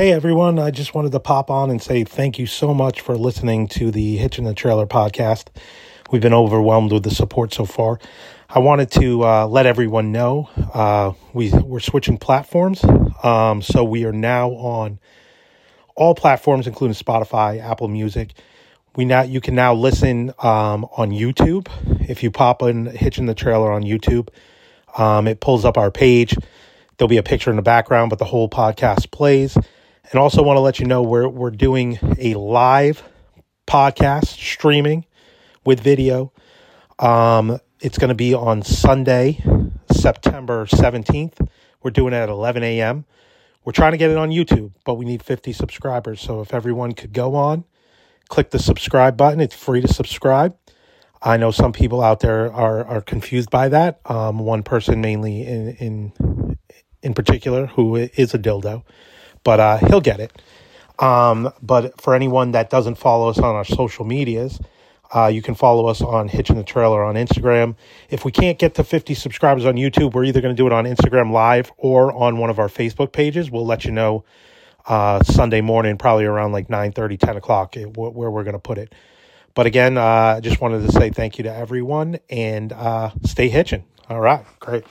Hey everyone, I just wanted to pop on and say thank you so much for listening to the Hitching the Trailer podcast. We've been overwhelmed with the support so far. I wanted to uh, let everyone know uh, we, we're switching platforms. Um, so we are now on all platforms, including Spotify, Apple Music. We now you can now listen um, on YouTube. If you pop in Hitching the Trailer on YouTube, um, it pulls up our page. There'll be a picture in the background, but the whole podcast plays. And also want to let you know we're we're doing a live podcast streaming with video. Um, it's going to be on Sunday, September 17th. We're doing it at 11 a.m. We're trying to get it on YouTube, but we need 50 subscribers. So if everyone could go on, click the subscribe button. It's free to subscribe. I know some people out there are are confused by that. Um, one person mainly in in in particular who is a dildo but uh, he'll get it. Um, but for anyone that doesn't follow us on our social medias, uh, you can follow us on Hitching the Trailer on Instagram. If we can't get to 50 subscribers on YouTube, we're either going to do it on Instagram Live or on one of our Facebook pages. We'll let you know uh, Sunday morning, probably around like 9 30, 10 o'clock, where we're going to put it. But again, uh, I just wanted to say thank you to everyone and uh, stay hitching. All right, great.